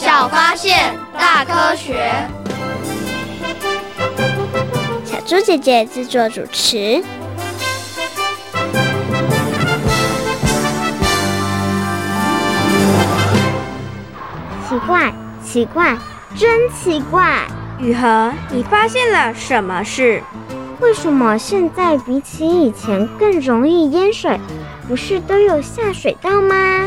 小发现，大科学。小猪姐姐制作主持。奇怪，奇怪，真奇怪！雨禾，你发现了什么事？为什么现在比起以前更容易淹水？不是都有下水道吗？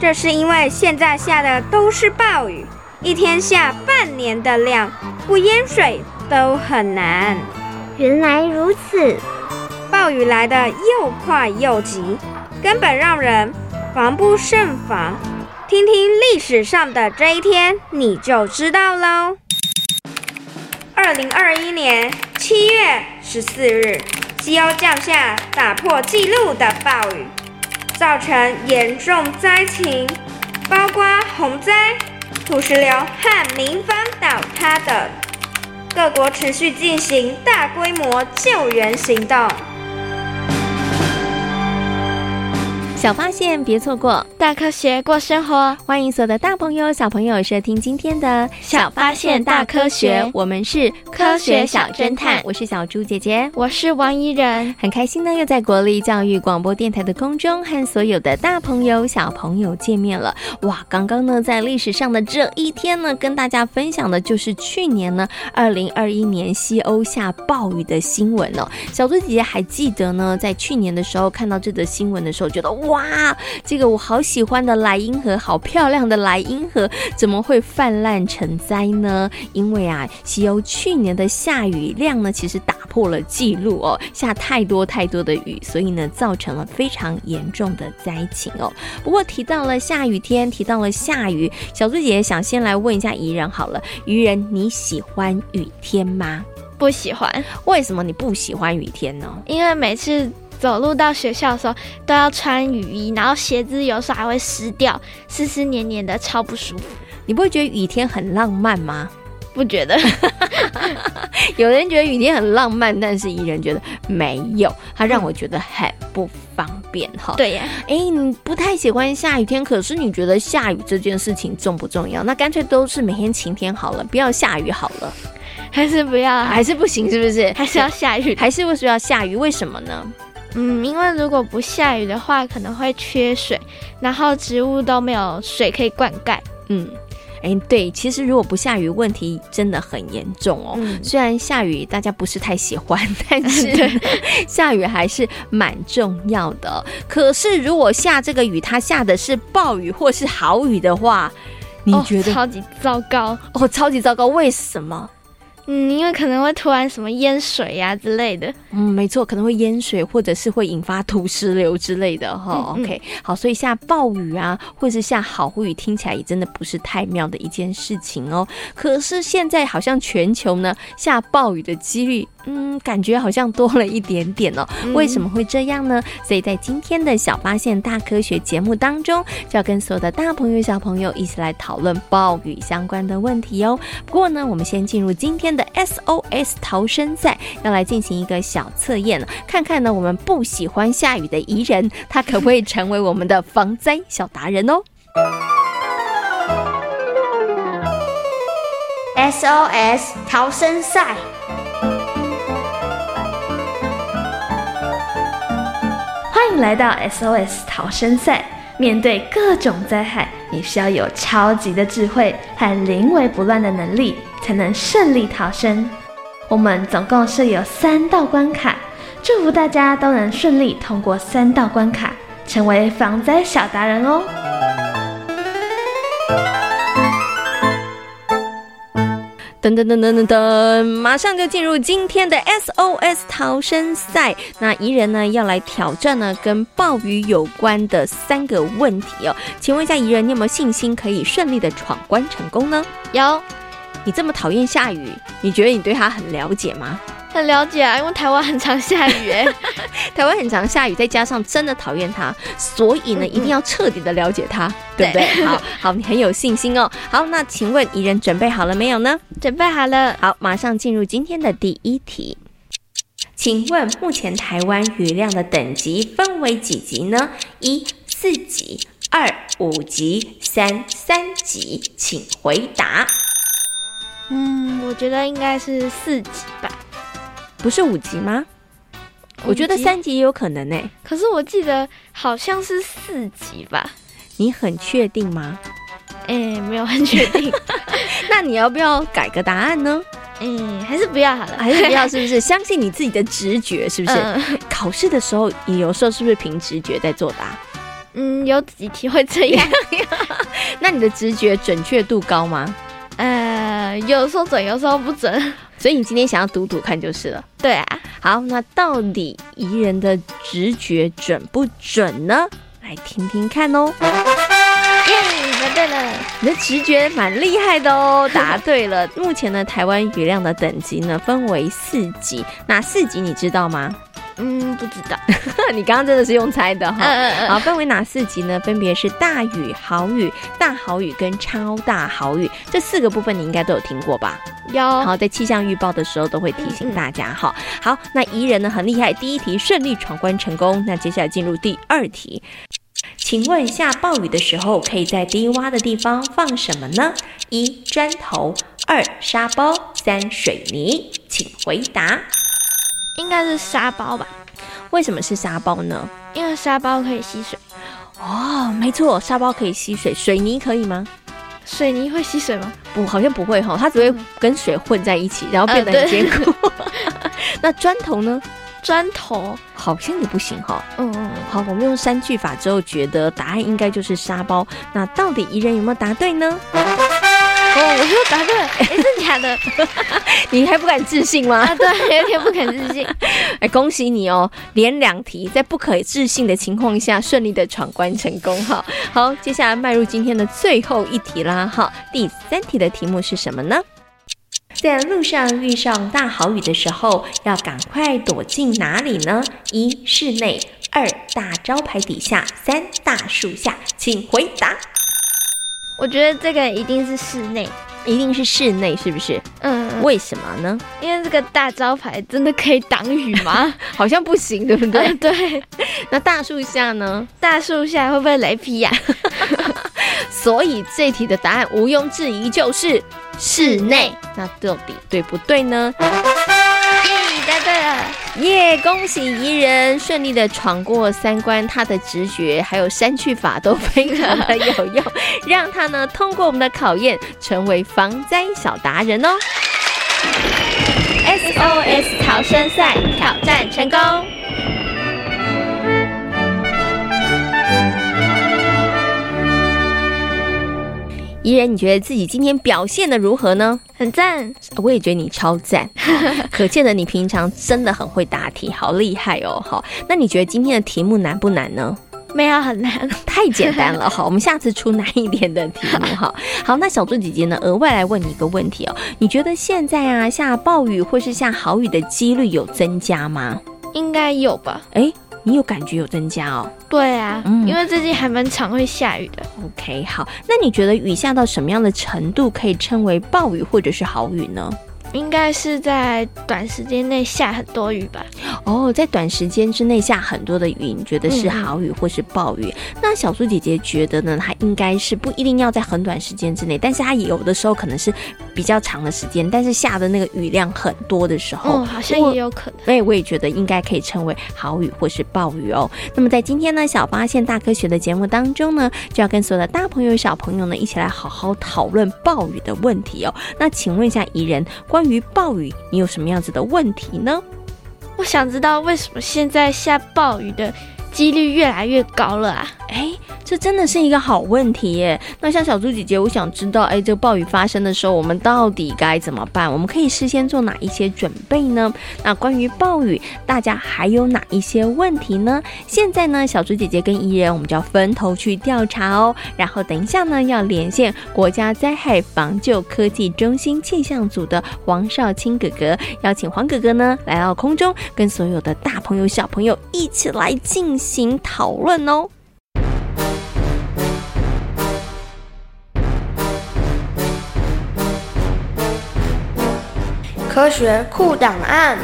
这是因为现在下的都是暴雨，一天下半年的量，不淹水都很难。原来如此，暴雨来的又快又急，根本让人防不胜防。听听历史上的这一天，你就知道喽。二零二一年七月十四日，西欧降下打破纪录的暴雨，造成严重灾情，包括洪灾、土石流和民房倒塌等。各国持续进行大规模救援行动。小发现，别错过；大科学，过生活。欢迎所有的大朋友、小朋友收听今天的《小发现大科学》，我们是科学小侦探。我是小猪姐姐，我是王怡人。很开心呢，又在国立教育广播电台的空中和所有的大朋友、小朋友见面了。哇，刚刚呢，在历史上的这一天呢，跟大家分享的就是去年呢，二零二一年西欧下暴雨的新闻哦。小猪姐姐还记得呢，在去年的时候看到这则新闻的时候，觉得哇。哇，这个我好喜欢的莱茵河，好漂亮的莱茵河，怎么会泛滥成灾呢？因为啊，西欧去年的下雨量呢，其实打破了记录哦，下太多太多的雨，所以呢，造成了非常严重的灾情哦。不过提到了下雨天，提到了下雨，小猪姐姐想先来问一下怡人好了，怡人你喜欢雨天吗？不喜欢。为什么你不喜欢雨天呢？因为每次。走路到学校的时候都要穿雨衣，然后鞋子有时候还会湿掉，湿湿黏黏的，超不舒服。你不会觉得雨天很浪漫吗？不觉得。有人觉得雨天很浪漫，但是宜人觉得没有，它让我觉得很不方便哈。对呀，哎，你不太喜欢下雨天，可是你觉得下雨这件事情重不重要？那干脆都是每天晴天好了，不要下雨好了。还是不要？还是不行，是不是？还是要下雨？还是为什么要下雨？为什么呢？嗯，因为如果不下雨的话，可能会缺水，然后植物都没有水可以灌溉。嗯，哎，对，其实如果不下雨，问题真的很严重哦。嗯，虽然下雨大家不是太喜欢，但是 下雨还是蛮重要的。可是如果下这个雨，它下的是暴雨或是豪雨的话，你觉得？哦，超级糟糕哦，超级糟糕，为什么？嗯，因为可能会突然什么淹水呀、啊、之类的。嗯，没错，可能会淹水，或者是会引发土石流之类的哈。嗯嗯 OK，好，所以下暴雨啊，或者是下好雨，听起来也真的不是太妙的一件事情哦。可是现在好像全球呢下暴雨的几率。嗯，感觉好像多了一点点哦。为什么会这样呢？所以在今天的小发现大科学节目当中，就要跟所有的大朋友、小朋友一起来讨论暴雨相关的问题哦。不过呢，我们先进入今天的 SOS 逃生赛，要来进行一个小测验，看看呢我们不喜欢下雨的宜人，他可不可以成为我们的防灾小达人哦？SOS 逃生赛。来到 SOS 逃生赛。面对各种灾害，你需要有超级的智慧和临危不乱的能力，才能顺利逃生。我们总共设有三道关卡，祝福大家都能顺利通过三道关卡，成为防灾小达人哦。噔噔噔噔噔噔，马上就进入今天的 SOS 逃生赛。那怡人呢要来挑战呢跟暴雨有关的三个问题哦。请问一下怡人，你有没有信心可以顺利的闯关成功呢？有。你这么讨厌下雨，你觉得你对它很了解吗？很了解啊，因为台湾很常下雨哎，台湾很常下雨，再加上真的讨厌它，所以呢，一定要彻底的了解它，嗯、对不对？好好，你很有信心哦。好，那请问宜人准备好了没有呢？准备好了。好，马上进入今天的第一题。请问目前台湾雨量的等级分为几级呢？一四级，二五级，三三级，请回答。嗯，我觉得应该是四级吧。不是五级吗？我觉得三级也有可能呢、欸。可是我记得好像是四级吧？你很确定吗？哎、欸，没有很确定。那你要不要改个答案呢？嗯，还是不要好了，还是不要，是不是？相信你自己的直觉，是不是？嗯、考试的时候，你有时候是不是凭直觉在作答？嗯，有几题会这样。那你的直觉准确度高吗？呃，有时候准，有时候不准。所以你今天想要赌赌看就是了。对啊，好，那到底宜人的直觉准不准呢？来听听看哦。耶，答对了，你的直觉蛮厉害的哦，答对了。目前呢，台湾雨量的等级呢分为四级，哪四级你知道吗？嗯，不知道。你刚刚真的是用猜的哈。嗯嗯。好，分为哪四级呢？分别是大雨、豪雨、大豪雨跟超大豪雨。这四个部分你应该都有听过吧？有。好，在气象预报的时候都会提醒大家哈。好，那宜人呢很厉害，第一题顺利闯关成功。那接下来进入第二题，请问下暴雨的时候可以在低洼的地方放什么呢？一砖头，二沙包，三水泥，请回答。应该是沙包吧？为什么是沙包呢？因为沙包可以吸水。哦，没错，沙包可以吸水。水泥可以吗？水泥会吸水吗？不，好像不会哈，它只会跟水混在一起，然后变得很坚固。呃、那砖头呢？砖头好像也不行哈。嗯嗯。好，我们用三句法之后，觉得答案应该就是沙包。那到底宜人有没有答对呢？哦，我说答对了，哎，真的假的？你还不敢置信吗？啊，对，有点不敢置信。哎，恭喜你哦，连两题在不可置信的情况下顺利的闯关成功哈。好，接下来迈入今天的最后一题啦哈。第三题的题目是什么呢？在路上遇上大豪雨的时候，要赶快躲进哪里呢？一室内，二大招牌底下，三大树下，请回答。我觉得这个一定是室内，一定是室内，是不是？嗯，为什么呢？因为这个大招牌真的可以挡雨吗？好像不行，对不对？嗯、对。那大树下呢？大树下会不会雷劈呀、啊？所以这题的答案毋庸置疑就是室内。那到底对不对呢？答对了，耶！Yeah, 恭喜怡人顺利的闯过三关，他的直觉还有删去法都非常的有用，让他呢通过我们的考验，成为防灾小达人哦。SOS 逃生赛挑战成功。宜人，你觉得自己今天表现的如何呢？很赞，我也觉得你超赞，可见得你平常真的很会答题，好厉害哦！好，那你觉得今天的题目难不难呢？没有很难，太简单了。好，我们下次出难一点的题目。哈，好，那小猪姐姐呢？额外来问你一个问题哦，你觉得现在啊下暴雨或是下好雨的几率有增加吗？应该有吧？诶你有感觉有增加哦？对啊，嗯，因为最近还蛮常会下雨的。OK，好，那你觉得雨下到什么样的程度可以称为暴雨或者是豪雨呢？应该是在短时间内下很多雨吧？哦，在短时间之内下很多的雨，你觉得是好雨或是暴雨？嗯、那小苏姐姐觉得呢？它应该是不一定要在很短时间之内，但是它有的时候可能是比较长的时间，但是下的那个雨量很多的时候，嗯，好像也有可能。所以我也觉得应该可以称为好雨或是暴雨哦。那么在今天呢，小发现大科学的节目当中呢，就要跟所有的大朋友小朋友呢一起来好好讨论暴雨的问题哦。那请问一下怡人，关关于暴雨，你有什么样子的问题呢？我想知道为什么现在下暴雨的几率越来越高了啊？哎，这真的是一个好问题耶。那像小猪姐姐，我想知道，哎，这个暴雨发生的时候，我们到底该怎么办？我们可以事先做哪一些准备呢？那关于暴雨，大家还有哪一些问题呢？现在呢，小猪姐姐跟怡人，我们就要分头去调查哦。然后等一下呢，要连线国家灾害防救科技中心气象组的黄少清哥哥，邀请黄哥哥呢来到空中，跟所有的大朋友小朋友一起来进行讨论哦。科学酷档案。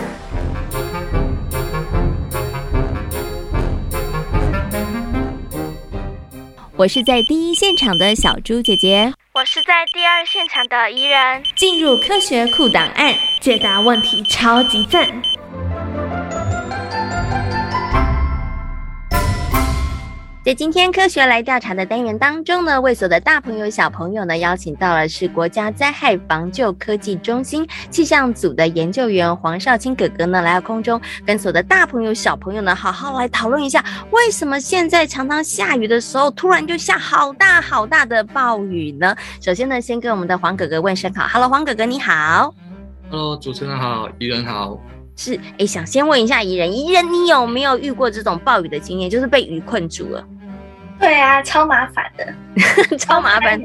我是在第一现场的小猪姐姐，我是在第二现场的怡人。进入科学酷档案，解答问题超级赞。在今天科学来调查的单元当中呢，为所有的大朋友小朋友呢，邀请到了是国家灾害防救科技中心气象组的研究员黄少卿哥哥呢，来到空中，跟所有的大朋友小朋友呢，好好来讨论一下，为什么现在常常下雨的时候，突然就下好大好大的暴雨呢？首先呢，先跟我们的黄哥哥问声好，Hello，黄哥哥你好，Hello，主持人好，怡人好。是，哎，想先问一下怡人，怡人你有没有遇过这种暴雨的经验，就是被雨困住了？对啊，超麻烦的，超麻烦。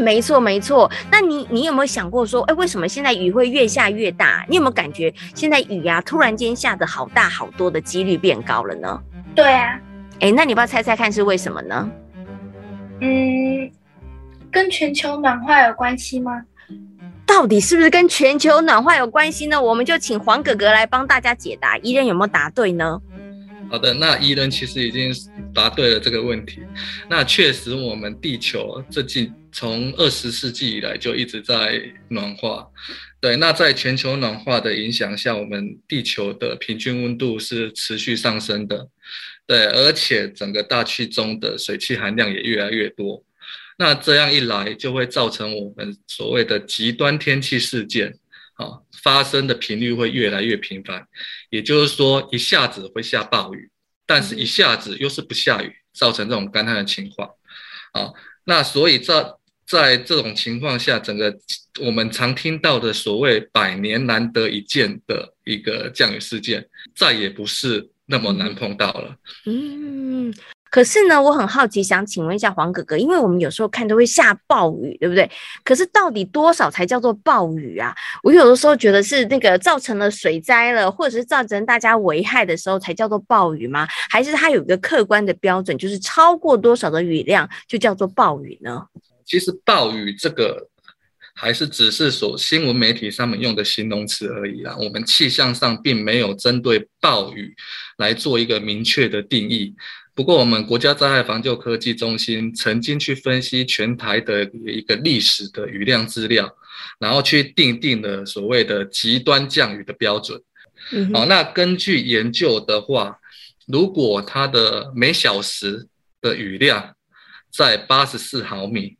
没错没错。那你你有没有想过说，哎，为什么现在雨会越下越大？你有没有感觉现在雨啊，突然间下的好大好多的几率变高了呢？对啊。哎，那你要不要猜猜看是为什么呢？嗯，跟全球暖化有关系吗？到底是不是跟全球暖化有关系呢？我们就请黄哥哥来帮大家解答。宜人有没有答对呢？好的，那伊人其实已经答对了这个问题。那确实，我们地球这近从二十世纪以来就一直在暖化。对，那在全球暖化的影响下，我们地球的平均温度是持续上升的。对，而且整个大气中的水汽含量也越来越多。那这样一来，就会造成我们所谓的极端天气事件啊，发生的频率会越来越频繁。也就是说，一下子会下暴雨，但是一下子又是不下雨，造成这种干旱的情况啊。那所以在在这种情况下，整个我们常听到的所谓百年难得一见的一个降雨事件，再也不是那么难碰到了。嗯。可是呢，我很好奇，想请问一下黄哥哥，因为我们有时候看都会下暴雨，对不对？可是到底多少才叫做暴雨啊？我有的时候觉得是那个造成了水灾了，或者是造成大家危害的时候才叫做暴雨吗？还是它有一个客观的标准，就是超过多少的雨量就叫做暴雨呢？其实暴雨这个还是只是说新闻媒体上面用的形容词而已啦。我们气象上并没有针对暴雨来做一个明确的定义。不过，我们国家灾害防救科技中心曾经去分析全台的一个历史的雨量资料，然后去定定了所谓的极端降雨的标准。嗯、好，那根据研究的话，如果它的每小时的雨量在八十四毫米，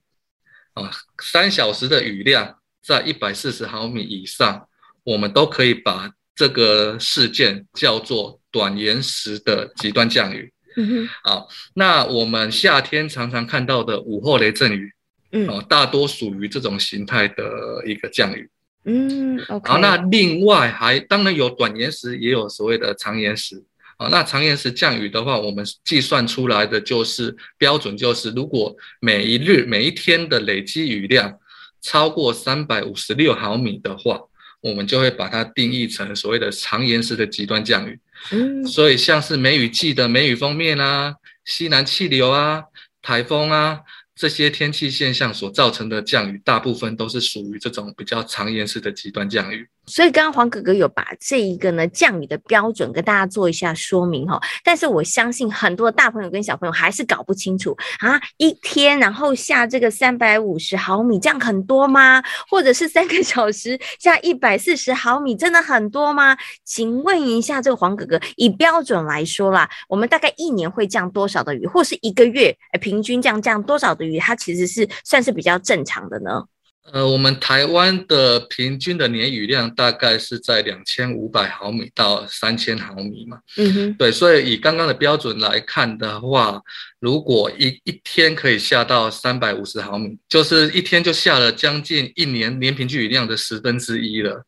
啊，三小时的雨量在一百四十毫米以上，我们都可以把这个事件叫做短延时的极端降雨。嗯哼，好，那我们夏天常常看到的午后雷阵雨，嗯，哦，大多属于这种形态的一个降雨。嗯，OK。好，那另外还当然有短延时，也有所谓的长延时。啊，那长延时降雨的话，我们计算出来的就是标准，就是如果每一日每一天的累积雨量超过三百五十六毫米的话，我们就会把它定义成所谓的长延时的极端降雨。嗯，所以像是梅雨季的梅雨封面啊，西南气流啊，台风啊。这些天气现象所造成的降雨，大部分都是属于这种比较长延时的极端降雨。所以刚刚黄哥哥有把这一个呢降雨的标准跟大家做一下说明哈。但是我相信很多大朋友跟小朋友还是搞不清楚啊，一天然后下这个三百五十毫米，这样很多吗？或者是三个小时下一百四十毫米，真的很多吗？请问一下这个黄哥哥，以标准来说啦，我们大概一年会降多少的雨，或是一个月平均降降多少的雨？它其实是算是比较正常的呢。呃，我们台湾的平均的年雨量大概是在两千五百毫米到三千毫米嘛。嗯哼，对，所以以刚刚的标准来看的话，如果一一天可以下到三百五十毫米，就是一天就下了将近一年年平均雨量的十分之一了。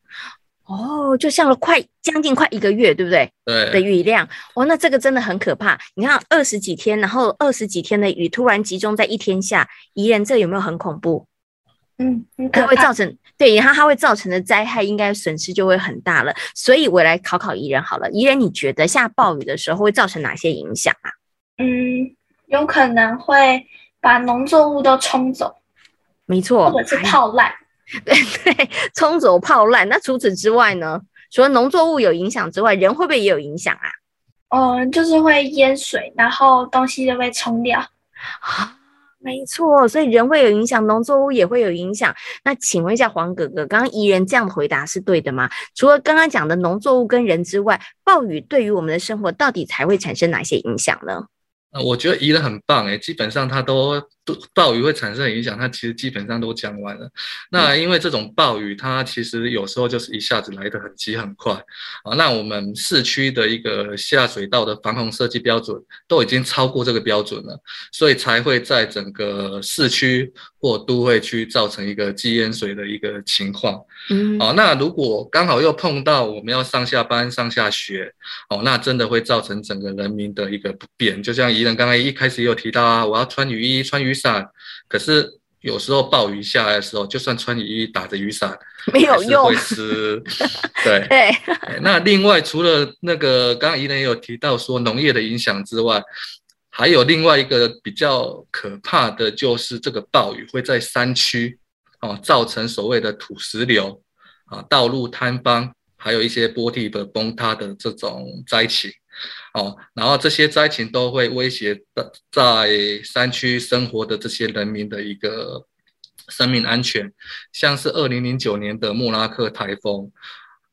哦，就下了快将近快一个月，对不对？对的雨量，哦，那这个真的很可怕。你看二十几天，然后二十几天的雨突然集中在一天下，宜人这有没有很恐怖？嗯，它会造成对，然后它会造成的灾害应该损失就会很大了。所以我来考考怡人好了，怡人你觉得下暴雨的时候会造成哪些影响啊？嗯，有可能会把农作物都冲走，没错，或者是泡烂。对对，冲走泡烂。那除此之外呢？除了农作物有影响之外，人会不会也有影响啊？嗯，就是会淹水，然后东西就被冲掉。啊，没错，所以人会有影响，农作物也会有影响。那请问一下黄哥哥，刚刚怡人这样的回答是对的吗？除了刚刚讲的农作物跟人之外，暴雨对于我们的生活到底才会产生哪些影响呢？呃，我觉得怡人很棒诶，基本上他都。暴雨会产生的影响，它其实基本上都讲完了。那因为这种暴雨，它其实有时候就是一下子来得很急很快啊。那我们市区的一个下水道的防洪设计标准都已经超过这个标准了，所以才会在整个市区或都会区造成一个积淹水的一个情况。嗯，好，那如果刚好又碰到我们要上下班、上下学，哦，那真的会造成整个人民的一个不便。就像怡人刚才一开始也有提到啊，我要穿雨衣、穿雨。伞，可是有时候暴雨下来的时候，就算穿雨衣打着雨伞，没有用，会湿。对对。那另外，除了那个刚刚怡人也有提到说农业的影响之外，还有另外一个比较可怕的就是这个暴雨会在山区哦造成所谓的土石流啊、道路坍方，还有一些坡地的崩塌的这种灾情。哦，然后这些灾情都会威胁的在山区生活的这些人民的一个生命安全，像是二零零九年的莫拉克台风，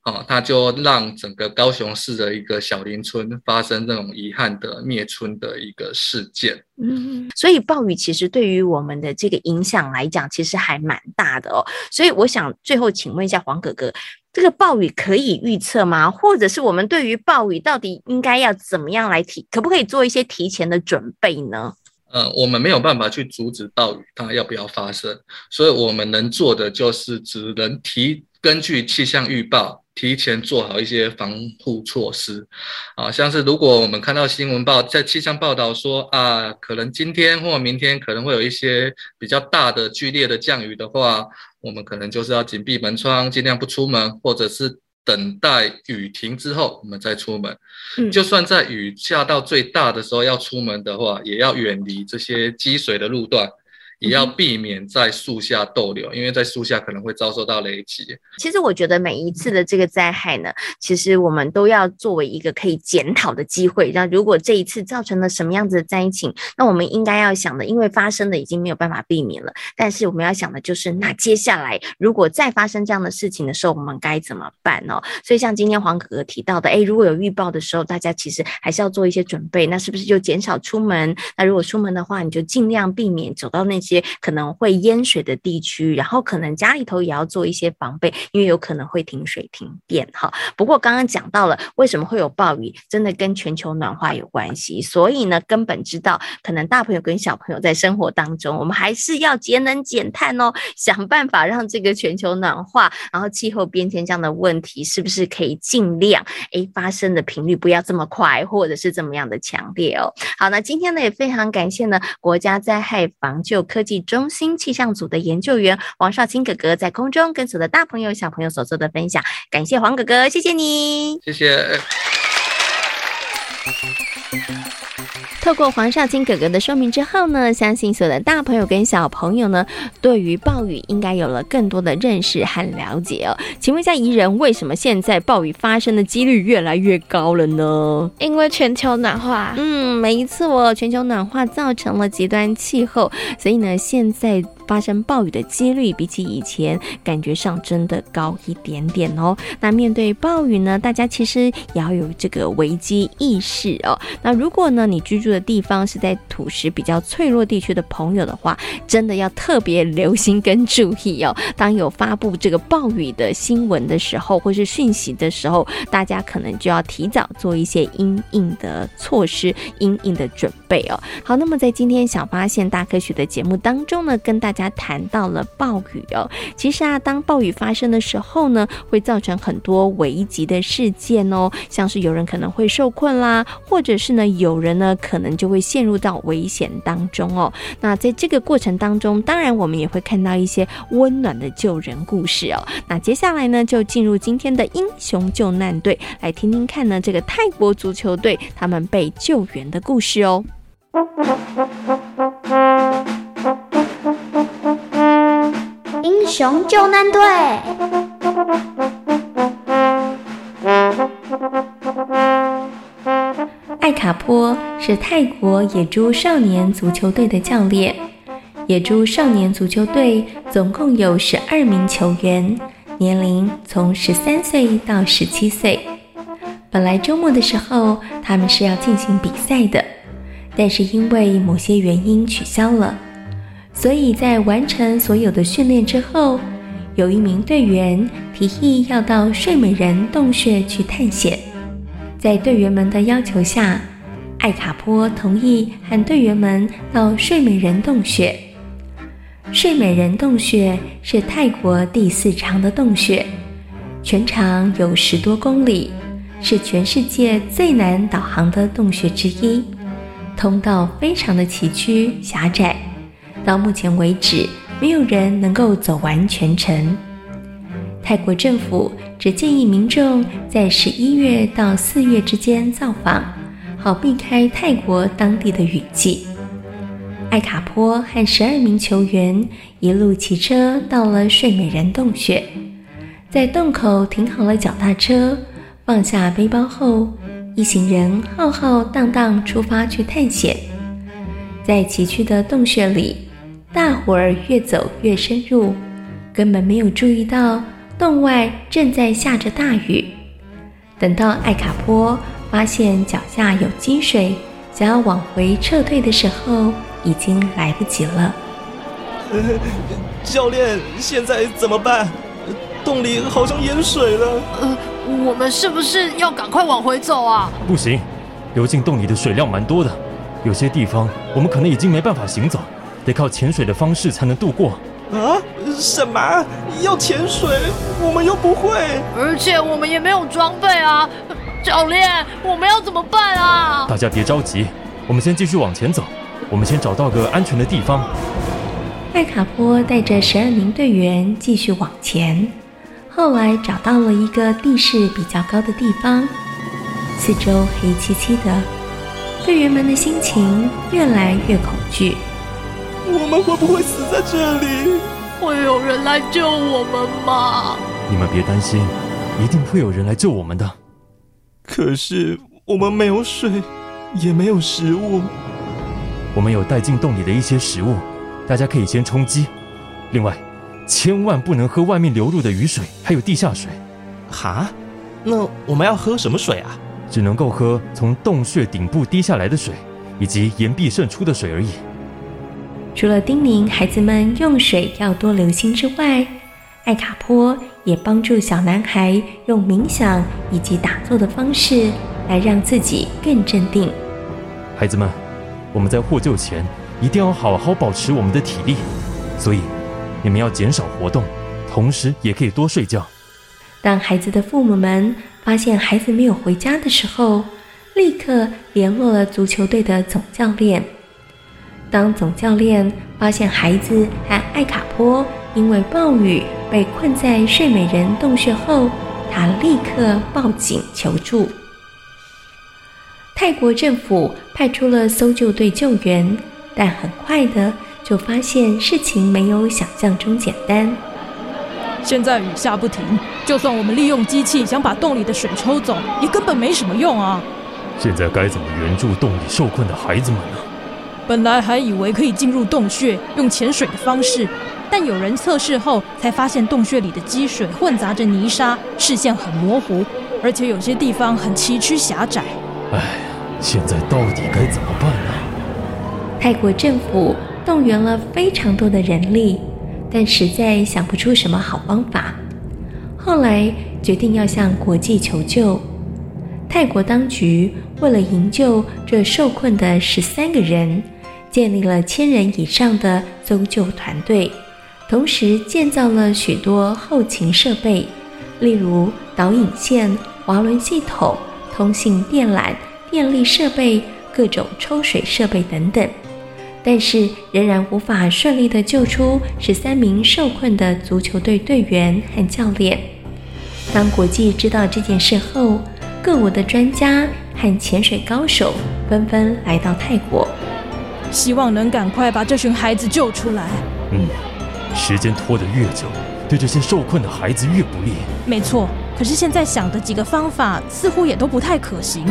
啊，它就让整个高雄市的一个小林村发生这种遗憾的灭村的一个事件。嗯，所以暴雨其实对于我们的这个影响来讲，其实还蛮大的哦。所以我想最后请问一下黄哥哥。这个暴雨可以预测吗？或者是我们对于暴雨到底应该要怎么样来提？可不可以做一些提前的准备呢？呃，我们没有办法去阻止暴雨它要不要发生，所以我们能做的就是只能提根据气象预报提前做好一些防护措施啊，像是如果我们看到新闻报在气象报道说啊，可能今天或明天可能会有一些比较大的剧烈的降雨的话。我们可能就是要紧闭门窗，尽量不出门，或者是等待雨停之后，我们再出门。嗯，就算在雨下到最大的时候要出门的话，也要远离这些积水的路段。也要避免在树下逗留，因为在树下可能会遭受到雷击。其实我觉得每一次的这个灾害呢，其实我们都要作为一个可以检讨的机会。那如果这一次造成了什么样子的灾情，那我们应该要想的，因为发生的已经没有办法避免了，但是我们要想的就是，那接下来如果再发生这样的事情的时候，我们该怎么办呢？所以像今天黄哥哥提到的，哎，如果有预报的时候，大家其实还是要做一些准备。那是不是就减少出门？那如果出门的话，你就尽量避免走到那些。些可能会淹水的地区，然后可能家里头也要做一些防备，因为有可能会停水停电哈。不过刚刚讲到了为什么会有暴雨，真的跟全球暖化有关系。所以呢，根本知道可能大朋友跟小朋友在生活当中，我们还是要节能减碳哦，想办法让这个全球暖化，然后气候变迁这样的问题，是不是可以尽量诶发生的频率不要这么快，或者是怎么样的强烈哦。好，那今天呢也非常感谢呢国家灾害防救科技中心气象组的研究员王少卿哥哥在空中跟随的大朋友小朋友所做的分享，感谢黄哥哥，谢谢你，谢谢。透过黄少卿哥哥的说明之后呢，相信所有的大朋友跟小朋友呢，对于暴雨应该有了更多的认识和了解哦。请问一下宜人，为什么现在暴雨发生的几率越来越高了呢？因为全球暖化。嗯，没错，全球暖化造成了极端气候，所以呢，现在。发生暴雨的几率比起以前感觉上真的高一点点哦。那面对暴雨呢，大家其实也要有这个危机意识哦。那如果呢，你居住的地方是在土石比较脆弱地区的朋友的话，真的要特别留心跟注意哦。当有发布这个暴雨的新闻的时候，或是讯息的时候，大家可能就要提早做一些因应的措施、因应的准备哦。好，那么在今天小发现大科学的节目当中呢，跟大家谈到了暴雨哦。其实啊，当暴雨发生的时候呢，会造成很多危急的事件哦，像是有人可能会受困啦，或者是呢，有人呢可能就会陷入到危险当中哦。那在这个过程当中，当然我们也会看到一些温暖的救人故事哦。那接下来呢，就进入今天的英雄救难队，来听听看呢，这个泰国足球队他们被救援的故事哦。英雄救难队。艾卡坡是泰国野猪少年足球队的教练。野猪少年足球队总共有十二名球员，年龄从十三岁到十七岁。本来周末的时候，他们是要进行比赛的。但是因为某些原因取消了，所以在完成所有的训练之后，有一名队员提议要到睡美人洞穴去探险。在队员们的要求下，艾卡波同意和队员们到睡美人洞穴。睡美人洞穴是泰国第四长的洞穴，全长有十多公里，是全世界最难导航的洞穴之一。通道非常的崎岖狭窄，到目前为止，没有人能够走完全程。泰国政府只建议民众在十一月到四月之间造访，好避开泰国当地的雨季。艾卡坡和十二名球员一路骑车到了睡美人洞穴，在洞口停好了脚踏车，放下背包后。一行人浩浩荡荡出发去探险，在崎岖的洞穴里，大伙儿越走越深入，根本没有注意到洞外正在下着大雨。等到艾卡波发现脚下有积水，想要往回撤退的时候，已经来不及了。呃，教练，现在怎么办？洞里好像淹水了。呃。我们是不是要赶快往回走啊？不行，流进洞里的水量蛮多的，有些地方我们可能已经没办法行走，得靠潜水的方式才能度过。啊？什么？要潜水？我们又不会，而且我们也没有装备啊！教练，我们要怎么办啊？大家别着急，我们先继续往前走，我们先找到个安全的地方。艾卡波带着十二名队员继续往前。后来找到了一个地势比较高的地方，四周黑漆漆的，队员们的心情越来越恐惧。我们会不会死在这里？会有人来救我们吗？你们别担心，一定会有人来救我们的。可是我们没有水，也没有食物。我们有带进洞里的一些食物，大家可以先充饥。另外，千万不能喝外面流入的雨水，还有地下水。哈？那我们要喝什么水啊？只能够喝从洞穴顶部滴下来的水，以及岩壁渗出的水而已。除了叮咛孩子们用水要多留心之外，艾卡坡也帮助小男孩用冥想以及打坐的方式来让自己更镇定。孩子们，我们在获救前一定要好好保持我们的体力，所以。你们要减少活动，同时也可以多睡觉。当孩子的父母们发现孩子没有回家的时候，立刻联络了足球队的总教练。当总教练发现孩子和艾卡坡因为暴雨被困在睡美人洞穴后，他立刻报警求助。泰国政府派出了搜救队救援，但很快的。就发现事情没有想象中简单。现在雨下不停，就算我们利用机器想把洞里的水抽走，也根本没什么用啊！现在该怎么援助洞里受困的孩子们呢？本来还以为可以进入洞穴用潜水的方式，但有人测试后才发现洞穴里的积水混杂着泥沙，视线很模糊，而且有些地方很崎岖狭窄。唉，现在到底该怎么办呢？泰国政府动员了非常多的人力，但实在想不出什么好方法。后来决定要向国际求救。泰国当局为了营救这受困的十三个人，建立了千人以上的搜救团队，同时建造了许多后勤设备，例如导引线、滑轮系统、通信电缆、电力设备、各种抽水设备等等。但是仍然无法顺利地救出十三名受困的足球队队员和教练。当国际知道这件事后，各国的专家和潜水高手纷纷来到泰国，希望能赶快把这群孩子救出来。嗯，时间拖得越久，对这些受困的孩子越不利。没错，可是现在想的几个方法似乎也都不太可行。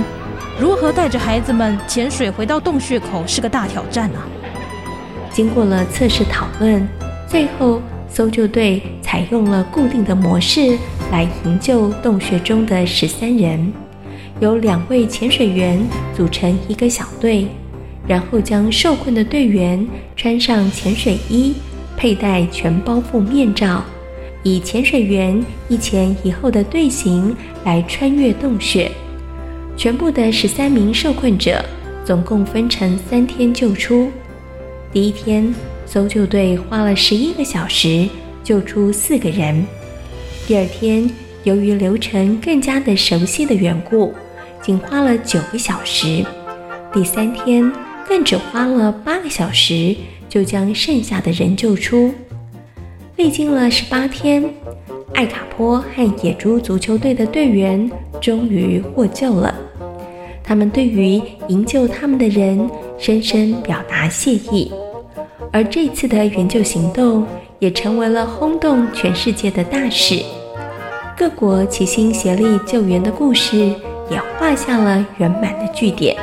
如何带着孩子们潜水回到洞穴口是个大挑战啊！经过了测试讨论，最后搜救队采用了固定的模式来营救洞穴中的十三人，由两位潜水员组成一个小队，然后将受困的队员穿上潜水衣，佩戴全包覆面罩，以潜水员一前一后的队形来穿越洞穴。全部的十三名受困者，总共分成三天救出。第一天，搜救队花了十一个小时救出四个人。第二天，由于流程更加的熟悉的缘故，仅花了九个小时。第三天，更只花了八个小时就将剩下的人救出。历经了十八天，艾卡坡和野猪足球队的队员终于获救了。他们对于营救他们的人深深表达谢意。而这次的援救行动也成为了轰动全世界的大事，各国齐心协力救援的故事也画下了圆满的句点。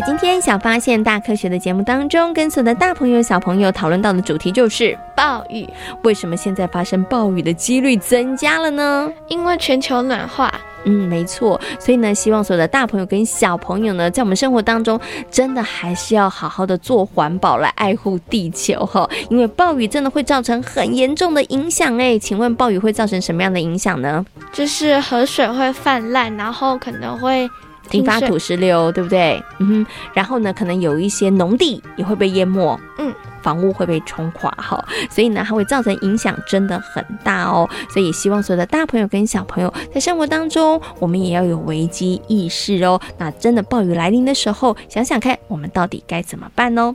在今天小发现大科学的节目当中，跟所有的大朋友小朋友讨论到的主题就是暴雨。为什么现在发生暴雨的几率增加了呢？因为全球暖化。嗯，没错，所以呢，希望所有的大朋友跟小朋友呢，在我们生活当中，真的还是要好好的做环保，来爱护地球哈。因为暴雨真的会造成很严重的影响哎，请问暴雨会造成什么样的影响呢？就是河水会泛滥，然后可能会引发土石流，对不对？嗯哼，然后呢，可能有一些农地也会被淹没。嗯。房屋会被冲垮哈，所以呢，它会造成影响，真的很大哦。所以希望所有的大朋友跟小朋友在生活当中，我们也要有危机意识哦。那真的暴雨来临的时候，想想看，我们到底该怎么办呢？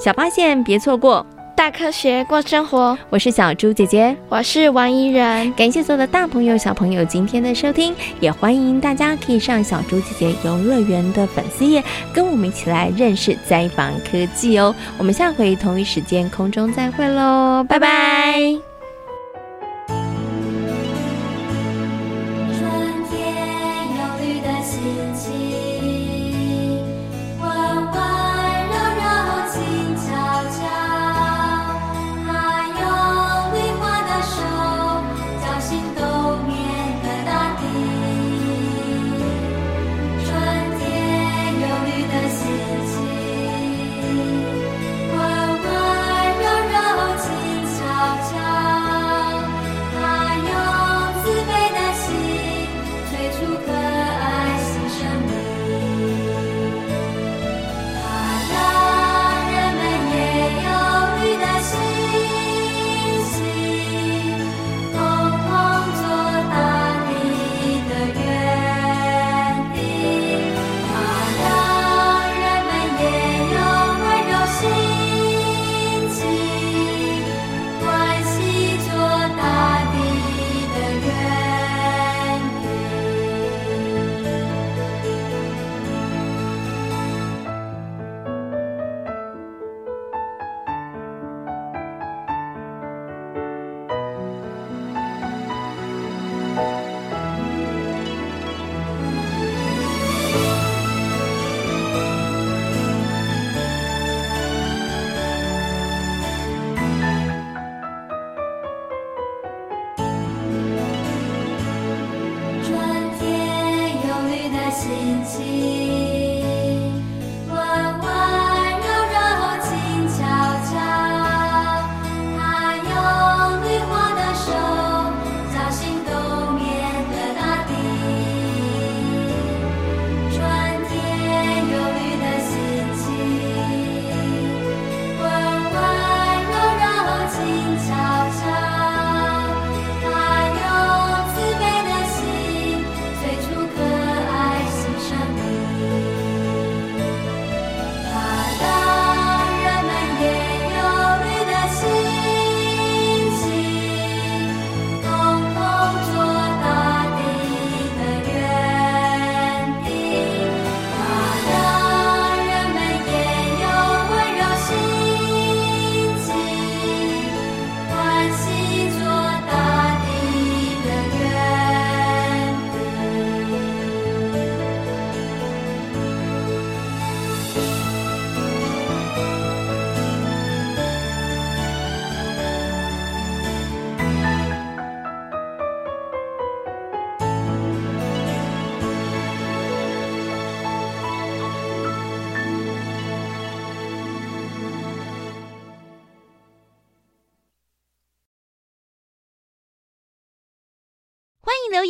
小发现，别错过。大科学过生活，我是小猪姐姐，我是王怡然。感谢所有的大朋友、小朋友今天的收听，也欢迎大家可以上小猪姐姐游乐园的粉丝页，跟我们一起来认识灾防科技哦。我们下回同一时间空中再会喽，拜拜。